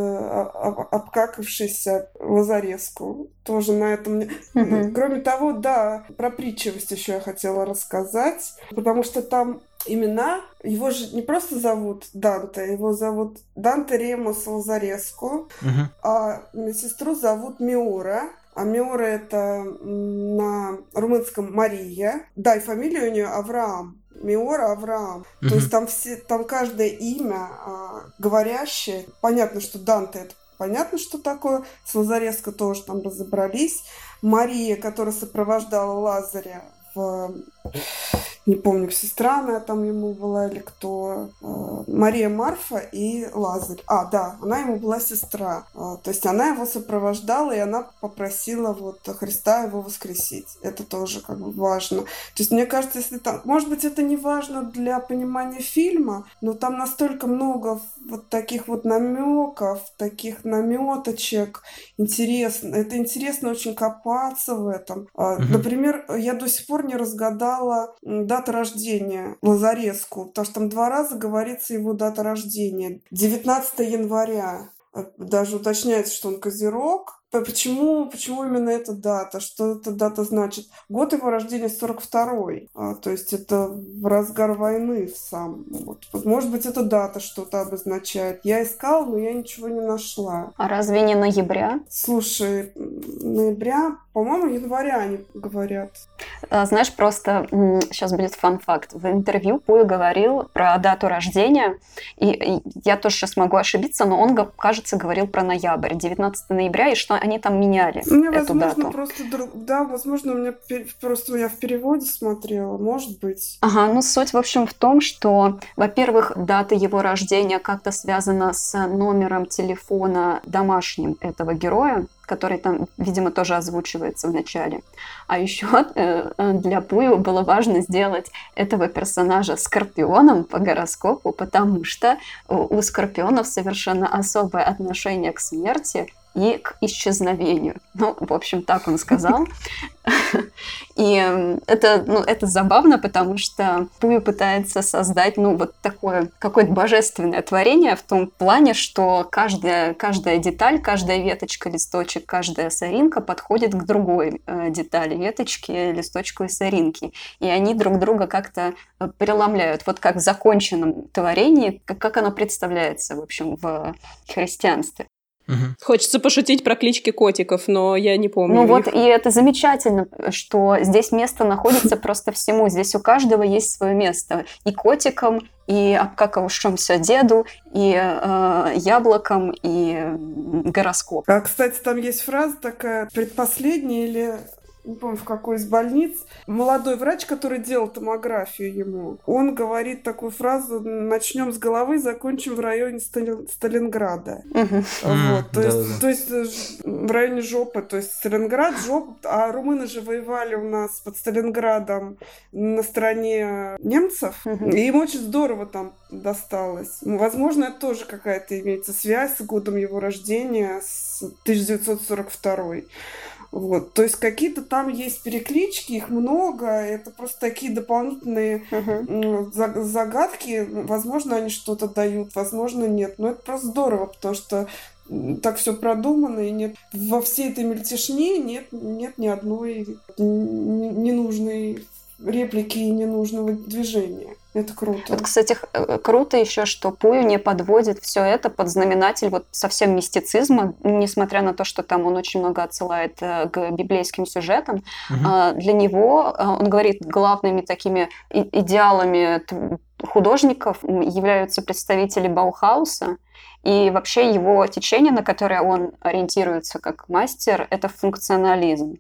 обкакавшийся лазареску. Тоже на этом... Кроме того, да, про притчивость еще я хотела рассказать, потому что там имена, его же не просто зовут Данте, его зовут Данте Ремус Лазареску, а медсестру зовут Миора. А Миора это на румынском Мария. Да, и фамилия у нее Авраам. Миора Авраам. Mm-hmm. То есть там все, там каждое имя а, говорящее. Понятно, что Данте это понятно, что такое. С Лазареско тоже там разобрались. Мария, которая сопровождала Лазаря в не помню, сестра она там ему была или кто, э, Мария Марфа и Лазарь. А, да, она ему была сестра. Э, то есть она его сопровождала, и она попросила вот Христа его воскресить. Это тоже как бы важно. То есть мне кажется, если там... Может быть, это не важно для понимания фильма, но там настолько много вот таких вот намеков, таких наметочек. Интересно. Это интересно очень копаться в этом. Угу. Например, я до сих пор не разгадала, дата рождения Лазареску, потому что там два раза говорится его дата рождения. 19 января. Э, даже уточняется, что он козерог. Почему, почему именно эта дата? Что эта дата значит? Год его рождения 42-й. А, то есть это в разгар войны в сам. Вот. Может быть, эта дата что-то обозначает. Я искала, но я ничего не нашла. А разве не ноября? Слушай, ноября, по-моему, января они говорят. А, знаешь, просто сейчас будет фан-факт. В интервью Пуя говорил про дату рождения, и, и я тоже сейчас могу ошибиться, но он, кажется, говорил про ноябрь, 19 ноября, и что они там меняли мне, эту возможно, дату. Просто, да, возможно, у меня просто я в переводе смотрела, может быть. Ага, ну суть, в общем, в том, что, во-первых, дата его рождения как-то связана с номером телефона домашним этого героя, который там, видимо, тоже озвучивается в начале. А еще э, э, для Пуева было важно сделать этого персонажа скорпионом по гороскопу, потому что у скорпионов совершенно особое отношение к смерти, и к исчезновению. Ну, в общем, так он сказал. И это, ну, это забавно, потому что Пуи пытается создать, ну, вот такое какое-то божественное творение в том плане, что каждая, каждая деталь, каждая веточка, листочек, каждая соринка подходит к другой э, детали, веточке, листочку и соринке. И они друг друга как-то э, преломляют. Вот как в законченном творении, как, как оно представляется, в общем, в христианстве. Угу. Хочется пошутить про клички котиков, но я не помню. Ну их. вот, и это замечательно, что здесь место находится просто всему. Здесь у каждого есть свое место. И котикам, и обкакавшимся деду, и э, яблоком, и гороскоп. А, кстати, там есть фраза такая, предпоследняя или не помню, в какой из больниц, молодой врач, который делал томографию ему, он говорит такую фразу «начнем с головы, закончим в районе Стали... Сталинграда». Вот, то, есть, то есть э, в районе жопы, то есть Сталинград, жопа, а румыны же воевали у нас под Сталинградом на стороне немцев, и им очень здорово там досталось. Возможно, это тоже какая-то имеется связь с годом его рождения, с 1942 Вот, то есть какие-то там есть переклички, их много, это просто такие дополнительные uh-huh. загадки. Возможно, они что-то дают, возможно, нет. Но это просто здорово, потому что так все продумано, и нет во всей этой мельтешне нет, нет ни одной ненужной реплики и ненужного движения. Это круто. Вот, кстати, э, круто еще, что Пую не подводит все это под знаменатель вот совсем мистицизма, несмотря на то, что там он очень много отсылает э, к библейским сюжетам. Угу. Для него, э, он говорит, главными такими идеалами художников являются представители Баухауса, и вообще его течение, на которое он ориентируется как мастер, это функционализм.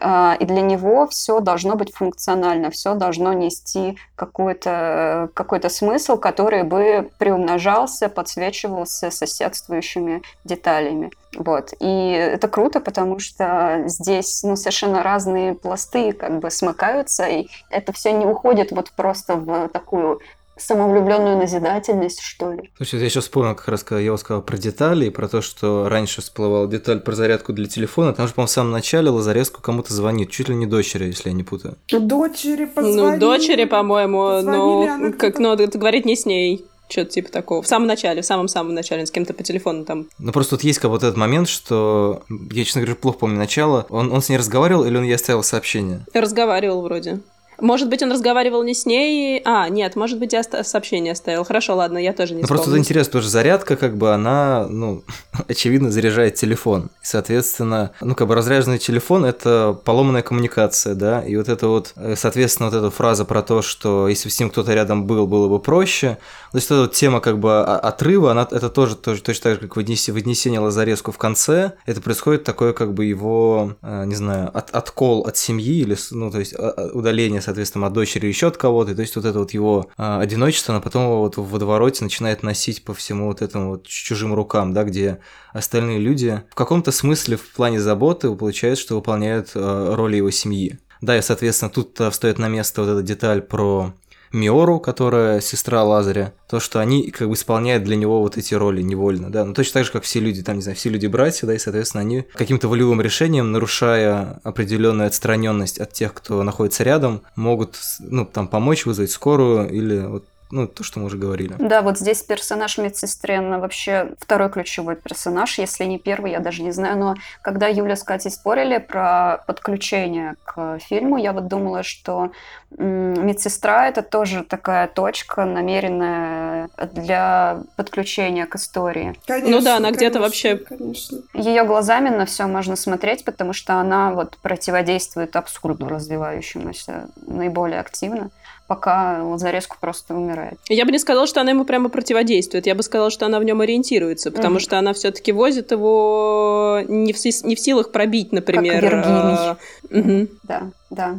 А, и для него все должно быть функционально, все должно нести какой-то какой смысл, который бы приумножался, подсвечивался соседствующими деталями. Вот. И это круто, потому что здесь ну, совершенно разные пласты как бы смыкаются, и это все не уходит вот просто в такую самовлюбленную назидательность, что ли. Слушай, я сейчас вспомнил, как раз, когда я сказал про детали, и про то, что раньше всплывала деталь про зарядку для телефона, там же, по-моему, в самом начале Лазареску кому-то звонит, чуть ли не дочери, если я не путаю. Дочери позвонили. Ну, дочери, по-моему, но как, но это говорить не с ней что-то типа такого. В самом начале, в самом-самом начале, с кем-то по телефону там. Ну, просто вот есть как вот этот момент, что я, честно говоря, плохо помню начало. Он, он с ней разговаривал или он ей оставил сообщение? Разговаривал вроде. Может быть, он разговаривал не с ней. А, нет, может быть, я сообщение оставил. Хорошо, ладно, я тоже не Ну, просто интересно, тоже зарядка, как бы, она, ну, очевидно, заряжает телефон. И, соответственно, ну, как бы разряженный телефон – это поломанная коммуникация, да, и вот это вот, э, соответственно, вот эта фраза про то, что если бы с ним кто-то рядом был, было бы проще. То есть, эта вот тема, как бы, отрыва, она, это тоже, тоже точно так же, как вынесение, Лазареску в конце. Это происходит такое, как бы, его, э, не знаю, от, откол от семьи или, ну, то есть, удаление, соответственно, от дочери еще от кого-то. То есть вот это вот его э, одиночество, но потом вот в водовороте начинает носить по всему вот этому вот чужим рукам, да, где остальные люди в каком-то смысле в плане заботы получается, что выполняют э, роли его семьи. Да, и, соответственно, тут встает на место вот эта деталь про Миору, которая сестра Лазаря, то, что они как бы исполняют для него вот эти роли невольно, да, ну точно так же, как все люди, там, не знаю, все люди братья, да, и, соответственно, они каким-то волевым решением, нарушая определенную отстраненность от тех, кто находится рядом, могут, ну, там, помочь вызвать скорую или вот ну, то, что мы уже говорили. Да, вот здесь персонаж медсестры, вообще второй ключевой персонаж, если не первый, я даже не знаю, но когда Юля с Катей спорили про подключение к фильму, я вот думала, что медсестра это тоже такая точка намеренная для подключения к истории. Конечно, ну да, она где-то вообще... Конечно. Ее глазами на все можно смотреть, потому что она вот противодействует абсурду развивающемуся наиболее активно пока Лазареску просто умирает. Я бы не сказала, что она ему прямо противодействует. Я бы сказала, что она в нем ориентируется, потому mm-hmm. что она все-таки возит его не в, не в силах пробить, например. Как Вергилий. Угу. Да, да.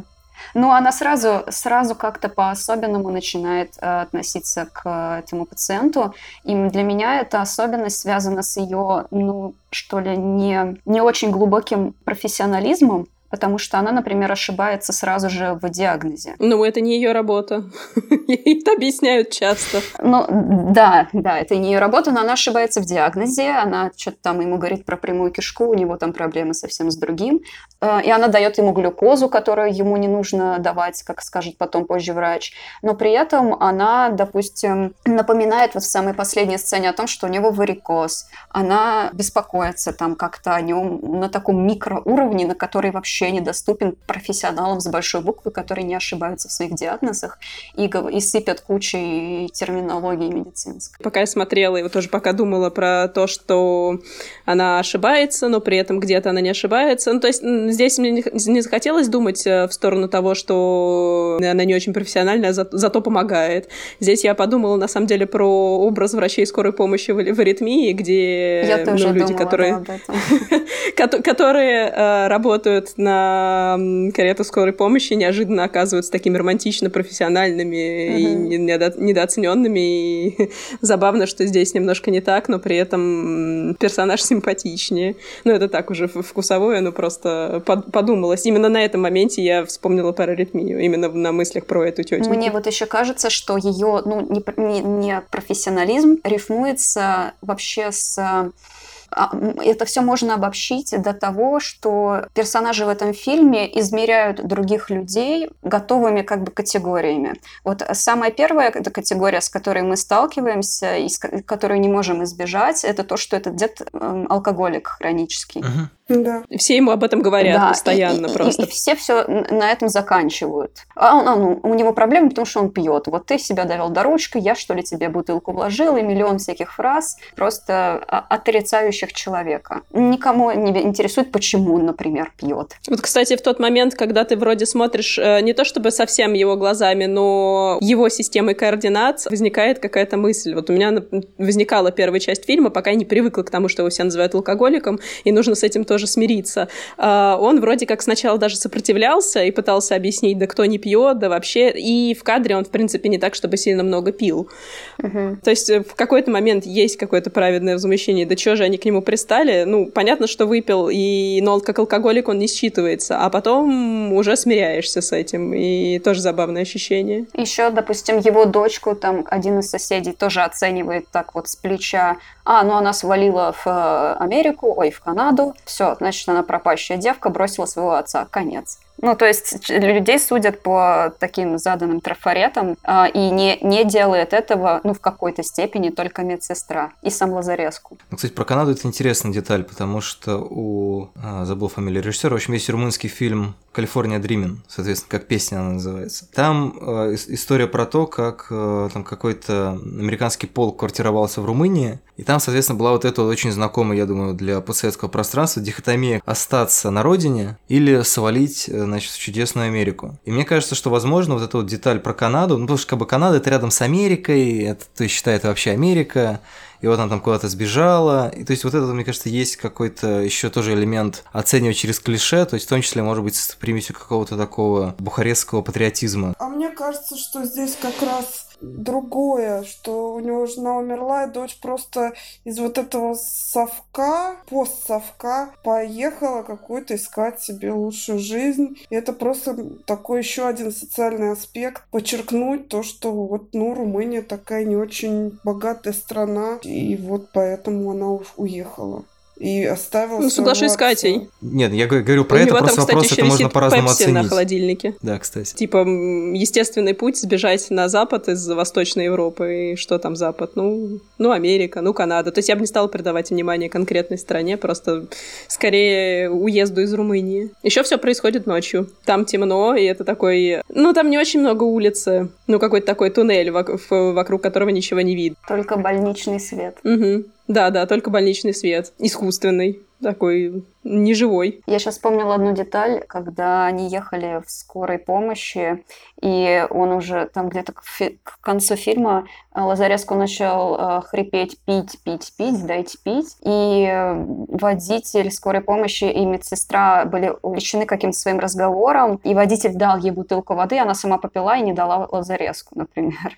Ну, она сразу, сразу как-то по-особенному начинает э, относиться к этому пациенту. И для меня эта особенность связана с ее, ну, что ли, не, не очень глубоким профессионализмом, потому что она, например, ошибается сразу же в диагнозе. Ну, это не ее работа. Это объясняют часто. Ну, да, да, это не ее работа, но она ошибается в диагнозе, она что-то там ему говорит про прямую кишку, у него там проблемы совсем с другим, э, и она дает ему глюкозу, которую ему не нужно давать, как скажет потом позже врач, но при этом она, допустим, напоминает вот в самой последней сцене о том, что у него варикоз, она беспокоится там как-то о нем на таком микроуровне, на который вообще вообще недоступен профессионалам с большой буквы, которые не ошибаются в своих диагнозах и, и сыпят кучей терминологии медицинской. Пока я смотрела, и тоже пока думала про то, что она ошибается, но при этом где-то она не ошибается. Ну, то есть здесь мне не захотелось думать э, в сторону того, что она не очень профессиональная, за, зато помогает. Здесь я подумала, на самом деле, про образ врачей скорой помощи в, в аритмии, где я ну, люди, думала, которые, да, которые э, работают на карету скорой помощи неожиданно оказываются такими романтично профессиональными uh-huh. и недо- недооцененными. И забавно, что здесь немножко не так, но при этом персонаж симпатичнее. Ну, это так уже вкусовое, но просто под- подумалось. Именно на этом моменте я вспомнила про аритмию, именно на мыслях про эту тетю. Мне вот еще кажется, что ее ну, не, не, не профессионализм рифмуется вообще с это все можно обобщить до того, что персонажи в этом фильме измеряют других людей готовыми как бы категориями. Вот самая первая эта категория, с которой мы сталкиваемся и с которой не можем избежать, это то, что этот дед эм, алкоголик хронический. Угу. Да. Все ему об этом говорят да, постоянно и, просто. И, и все все на этом заканчивают. А он, он, у него проблемы, потому что он пьет. Вот ты себя довел до ручки, я что ли тебе бутылку вложил, и миллион всяких фраз, просто отрицающих человека. Никому не интересует, почему он, например, пьет. Вот, кстати, в тот момент, когда ты вроде смотришь э, не то чтобы совсем его глазами, но его системой координат, возникает какая-то мысль. Вот у меня возникала первая часть фильма, пока я не привыкла к тому, что его все называют алкоголиком, и нужно с этим тоже смириться. А, он вроде как сначала даже сопротивлялся и пытался объяснить, да кто не пьет, да вообще. И в кадре он, в принципе, не так, чтобы сильно много пил. Угу. То есть э, в какой-то момент есть какое-то праведное возмущение, да что же они к нему пристали? Ну, понятно, что выпил, и, но как алкоголик он не считывается, а потом уже смиряешься с этим, и тоже забавное ощущение. Еще, допустим, его дочку там один из соседей тоже оценивает так вот с плеча, а, ну она свалила в э, Америку, ой, в Канаду, все, все, значит, она пропащая девка, бросила своего отца, конец. Ну, то есть людей судят по таким заданным трафаретам э, и не, не делает этого, ну, в какой-то степени только медсестра и сам Лазареску. Ну, кстати, про Канаду это интересная деталь, потому что у, а, забыл фамилию режиссера, в общем, есть румынский фильм «Калифорния Дримин», соответственно, как песня она называется. Там э, история про то, как э, там какой-то американский полк квартировался в Румынии, и там, соответственно, была вот эта вот очень знакомая, я думаю, для постсоветского пространства дихотомия остаться на родине или свалить, э, значит, в чудесную Америку. И мне кажется, что, возможно, вот эта вот деталь про Канаду, ну, потому что как бы Канада это рядом с Америкой, это, то есть считает вообще Америка, и вот она там куда-то сбежала. И то есть вот это, мне кажется, есть какой-то еще тоже элемент оценивать через клише, то есть в том числе, может быть, с примесью какого-то такого бухарестского патриотизма. А мне кажется, что здесь как раз другое, что у него жена умерла, и дочь просто из вот этого совка, постсовка, поехала какую-то искать себе лучшую жизнь. И это просто такой еще один социальный аспект, подчеркнуть то, что вот, ну, Румыния такая не очень богатая страна, и вот поэтому она уехала и оставил Ну, соглашусь с Катей. Нет, я говорю про У это, него просто там, вопрос, это можно по-разному оценить. на холодильнике. Да, кстати. Типа, естественный путь сбежать на Запад из Восточной Европы. И что там Запад? Ну, ну, Америка, ну, Канада. То есть я бы не стала придавать внимание конкретной стране, просто скорее уезду из Румынии. Еще все происходит ночью. Там темно, и это такой... Ну, там не очень много улицы. Ну, какой-то такой туннель, вокруг которого ничего не видно. Только больничный свет. Угу. Да, да, только больничный свет. Искусственный. Такой неживой. Я сейчас вспомнила одну деталь, когда они ехали в скорой помощи, и он уже там где-то к, фи- к концу фильма э, Лазареску начал э, хрипеть, пить, пить, пить, дайте пить. И водитель скорой помощи и медсестра были увлечены каким-то своим разговором, и водитель дал ей бутылку воды, она сама попила и не дала Лазареску, например.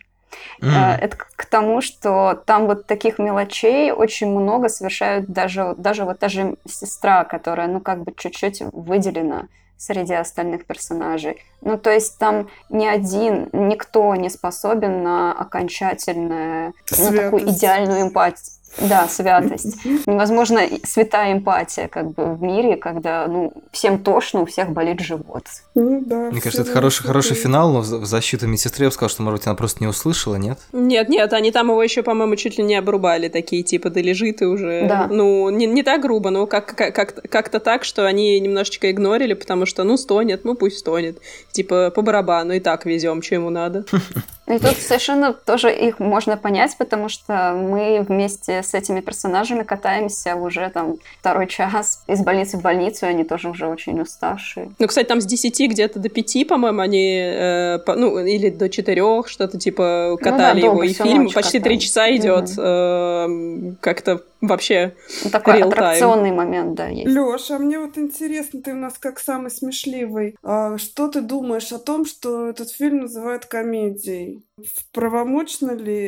Mm. Это к тому, что там вот таких мелочей очень много совершают даже, даже вот та же сестра, которая, ну, как бы чуть-чуть выделена среди остальных персонажей. Ну, то есть там ни один, никто не способен на окончательную, ну, такую идеальную эмпатию да, святость. Невозможно святая эмпатия как бы в мире, когда ну, всем тошно, у всех болит живот. Ну, да, Мне кажется, это хороший, хороший финал, но в защиту медсестры я бы сказал, что, может быть, она просто не услышала, нет? Нет, нет, они там его еще, по-моему, чуть ли не обрубали, такие типа, да лежит и уже... Да. Ну, не, не так грубо, но как, как, как-то так, что они немножечко игнорили, потому что, ну, стонет, ну, пусть стонет. Типа, по барабану и так везем, что ему надо. И тут совершенно тоже их можно понять, потому что мы вместе с этими персонажами катаемся уже там второй час из больницы в больницу, и они тоже уже очень уставшие. Ну, кстати, там с 10 где-то до 5, по-моему, они, э, по, ну, или до 4, что-то типа катали ну, да, его, и фильм почти три часа идет, угу. э, как-то вообще ну, Такой аттракционный момент, да, есть. Лёша, мне вот интересно, ты у нас как самый смешливый. А что ты думаешь о том, что этот фильм называют комедией? Правомочно ли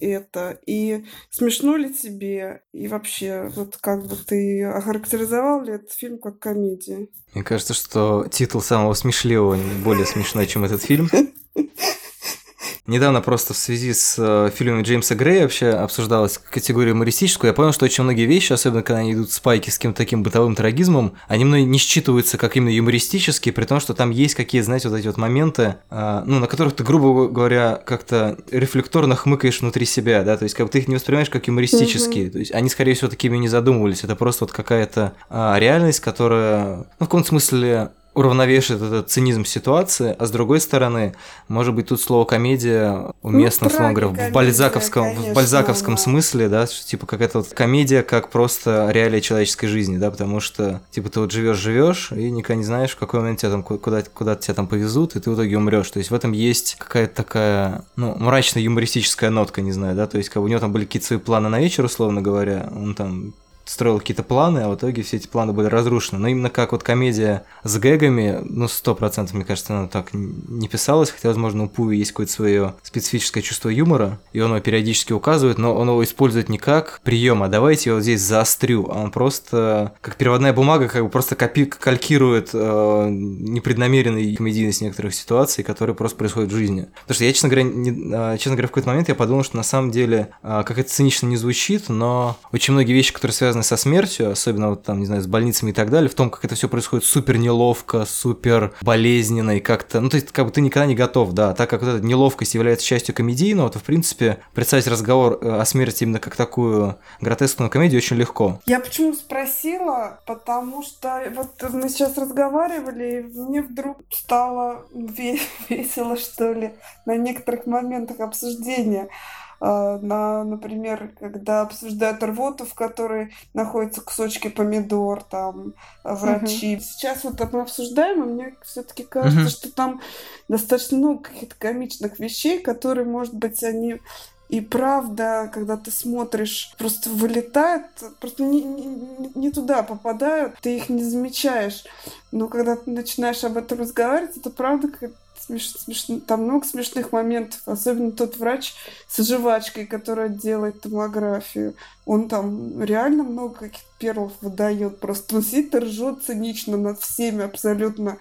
это? И смешно ли тебе? И вообще, вот как бы ты охарактеризовал ли этот фильм как комедию? Мне кажется, что титул самого смешливого более смешной, чем этот фильм. Недавно просто в связи с э, фильмом Джеймса Грея вообще обсуждалась категория юмористическую. Я понял, что очень многие вещи, особенно когда они идут в спайки с каким-то таким бытовым трагизмом, они мной не считываются как именно юмористические, при том, что там есть какие-то, знаете, вот эти вот моменты, э, ну, на которых ты, грубо говоря, как-то рефлекторно хмыкаешь внутри себя, да, то есть как бы ты их не воспринимаешь как юмористические, mm-hmm. то есть они, скорее всего, такими не задумывались, это просто вот какая-то э, реальность, которая, ну, в каком-то смысле уравновешивает этот цинизм ситуации, а с другой стороны, может быть, тут слово комедия уместно, ну, условно говоря, в бальзаковском, конечно, в бальзаковском да. смысле, да, что, типа какая-то вот комедия как просто реалия человеческой жизни, да, потому что, типа, ты вот живешь живешь и никогда не знаешь, в какой момент тебя там куда, куда тебя там повезут, и ты в итоге умрешь. То есть в этом есть какая-то такая, ну, мрачная юмористическая нотка, не знаю, да, то есть как бы у него там были какие-то свои планы на вечер, условно говоря, он там строил какие-то планы, а в итоге все эти планы были разрушены. Но именно как вот комедия с гэгами, ну, сто процентов, мне кажется, она так не писалась, хотя, возможно, у Пуи есть какое-то свое специфическое чувство юмора, и он его периодически указывает, но он его использует не как прием, а давайте я вот здесь заострю, а он просто, как переводная бумага, как бы просто копи калькирует э, непреднамеренный комедийность некоторых ситуаций, которые просто происходят в жизни. Потому что я, честно говоря, не, э, честно говоря, в какой-то момент я подумал, что на самом деле, э, как это цинично не звучит, но очень многие вещи, которые связаны связаны со смертью, особенно вот там, не знаю, с больницами и так далее, в том, как это все происходит супер неловко, супер болезненно и как-то, ну, то есть, как бы ты никогда не готов, да, так как вот эта неловкость является частью комедийного, то, в принципе, представить разговор э, о смерти именно как такую гротескную комедию очень легко. Я почему спросила? Потому что вот мы сейчас разговаривали, и мне вдруг стало весело, что ли, на некоторых моментах обсуждения. А, на, например, когда обсуждают рвоту, в которой находятся кусочки помидор, там, врачи. Угу. Сейчас вот мы обсуждаем, и мне все-таки кажется, угу. что там достаточно много каких-то комичных вещей, которые, может быть, они и правда, когда ты смотришь, просто вылетают, просто не, не, не туда попадают, ты их не замечаешь. Но когда ты начинаешь об этом разговаривать, это правда смеш, смеш, там много смешных моментов, особенно тот врач с жвачкой, которая делает томографию. Он там реально много каких-то перлов выдает. Просто он сидит и ржет цинично над всеми абсолютно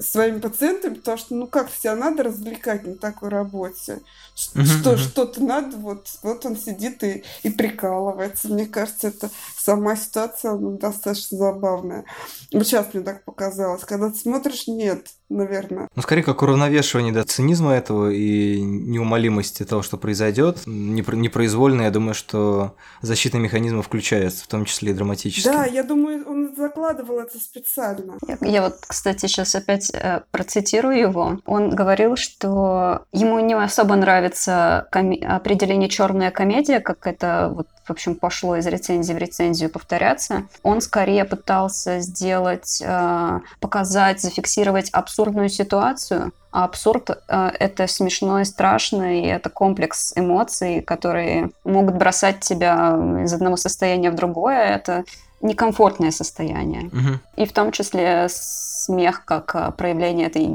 своими пациентами, потому что, ну как себя надо развлекать на такой работе? Что, что-то надо, вот, вот он сидит и, и прикалывается. Мне кажется, это сама ситуация ну, достаточно забавная. Вот сейчас мне так показалось. Когда ты смотришь, нет, наверное. Ну, скорее, как уравновешивание да, цинизма этого и неумолимости того, что произойдет. Непроизвольно, я думаю, что защитный механизм включается, в том числе и драматически. Да, я думаю, он закладывал это специально. Я, я вот, кстати, сейчас опять э, процитирую его. Он говорил, что ему не особо нравится коми- определение черная комедия, как это вот в общем, пошло из рецензии в рецензию повторяться. Он скорее пытался сделать, э, показать, зафиксировать абсурдную ситуацию, а абсурд э, — это смешно и страшно, и это комплекс эмоций, которые могут бросать тебя из одного состояния в другое. Это некомфортное состояние. Угу. И в том числе смех как а, проявление этой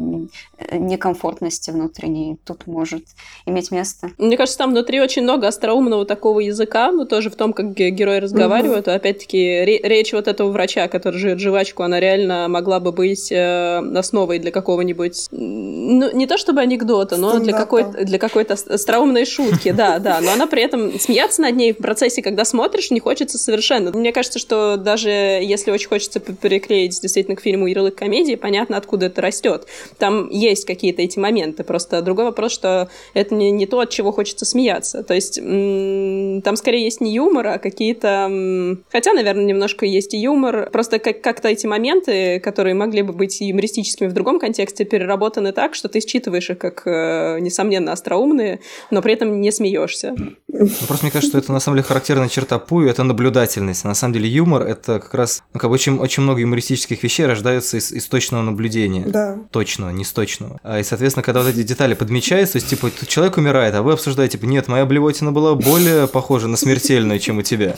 некомфортности внутренней тут может иметь место. Мне кажется, там внутри очень много остроумного такого языка, но тоже в том, как герои разговаривают. Угу. Опять-таки речь вот этого врача, который жует жвачку, она реально могла бы быть э, основой для какого-нибудь, ну, не то чтобы анекдота, но для какой-то, для какой-то остроумной шутки, да, да. Но она при этом смеяться над ней в процессе, когда смотришь, не хочется совершенно. Мне кажется, что даже если очень хочется переклеить действительно к фильму ярлык комедии, понятно, откуда это растет. Там есть какие-то эти моменты. Просто другой вопрос, что это не, не то, от чего хочется смеяться. То есть там скорее есть не юмор, а какие-то... Хотя, наверное, немножко есть и юмор. Просто как- как-то эти моменты, которые могли бы быть юмористическими в другом контексте, переработаны так, что ты считываешь их как, э, несомненно, остроумные, но при этом не смеешься. Ну, просто мне кажется, что это на самом деле характерная черта Пуи, это наблюдательность. На самом деле юмор – это как раз, ну, как бы очень, очень много юмористических вещей рождаются из, из точного наблюдения. Да. Точного, не сточного. А, и, соответственно, когда вот эти детали подмечаются, то есть, типа, человек умирает, а вы обсуждаете, типа, нет, моя блевотина была более похожа на смертельную, чем у тебя.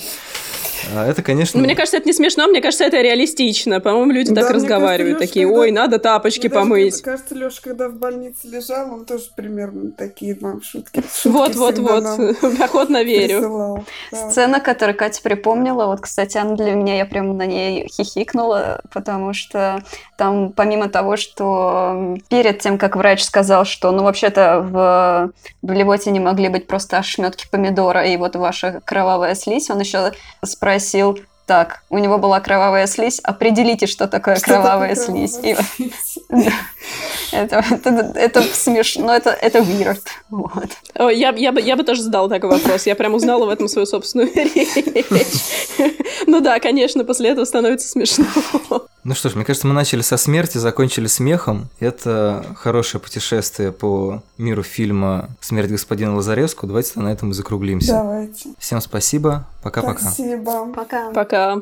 А это, конечно... Ну, мне кажется, это не смешно, мне кажется, это реалистично. По-моему, люди Да, так мне разговаривают, кажется, такие, Лёша, ой, когда- надо тапочки Мне даже помыть. Кажется, Леша, когда в больнице лежал, он тоже примерно такие нам шутки. шутки Вот, вот, всегда вот, нам охотно верю. присылал. Да. Сцена, которую Катя припомнила, вот, кстати, она для меня, я прям на ней хихикнула, потому что там, помимо того, что перед тем, как врач сказал, что, ну, вообще-то в блевоте не могли быть просто ошметки помидора и вот ваша кровавая слизь, он еще спросил, apareceu так, у него была кровавая слизь, определите, что такое Что кровавая такое слизь. Это, это, это смешно, это, это weird. Вот. О, Я, б- я, бы, я бы тоже задала такой вопрос. Я прям узнала в этом свою собственную речь. Ну да, конечно, после этого становится смешно. Ну что ж, мне кажется, мы начали со смерти, закончили смехом. Это хорошее путешествие по миру фильма «Смерть господина Лазаревского». Давайте на этом и закруглимся. Давайте. Всем спасибо. Пока-пока. Спасибо. Пока. Пока. Пока-пока.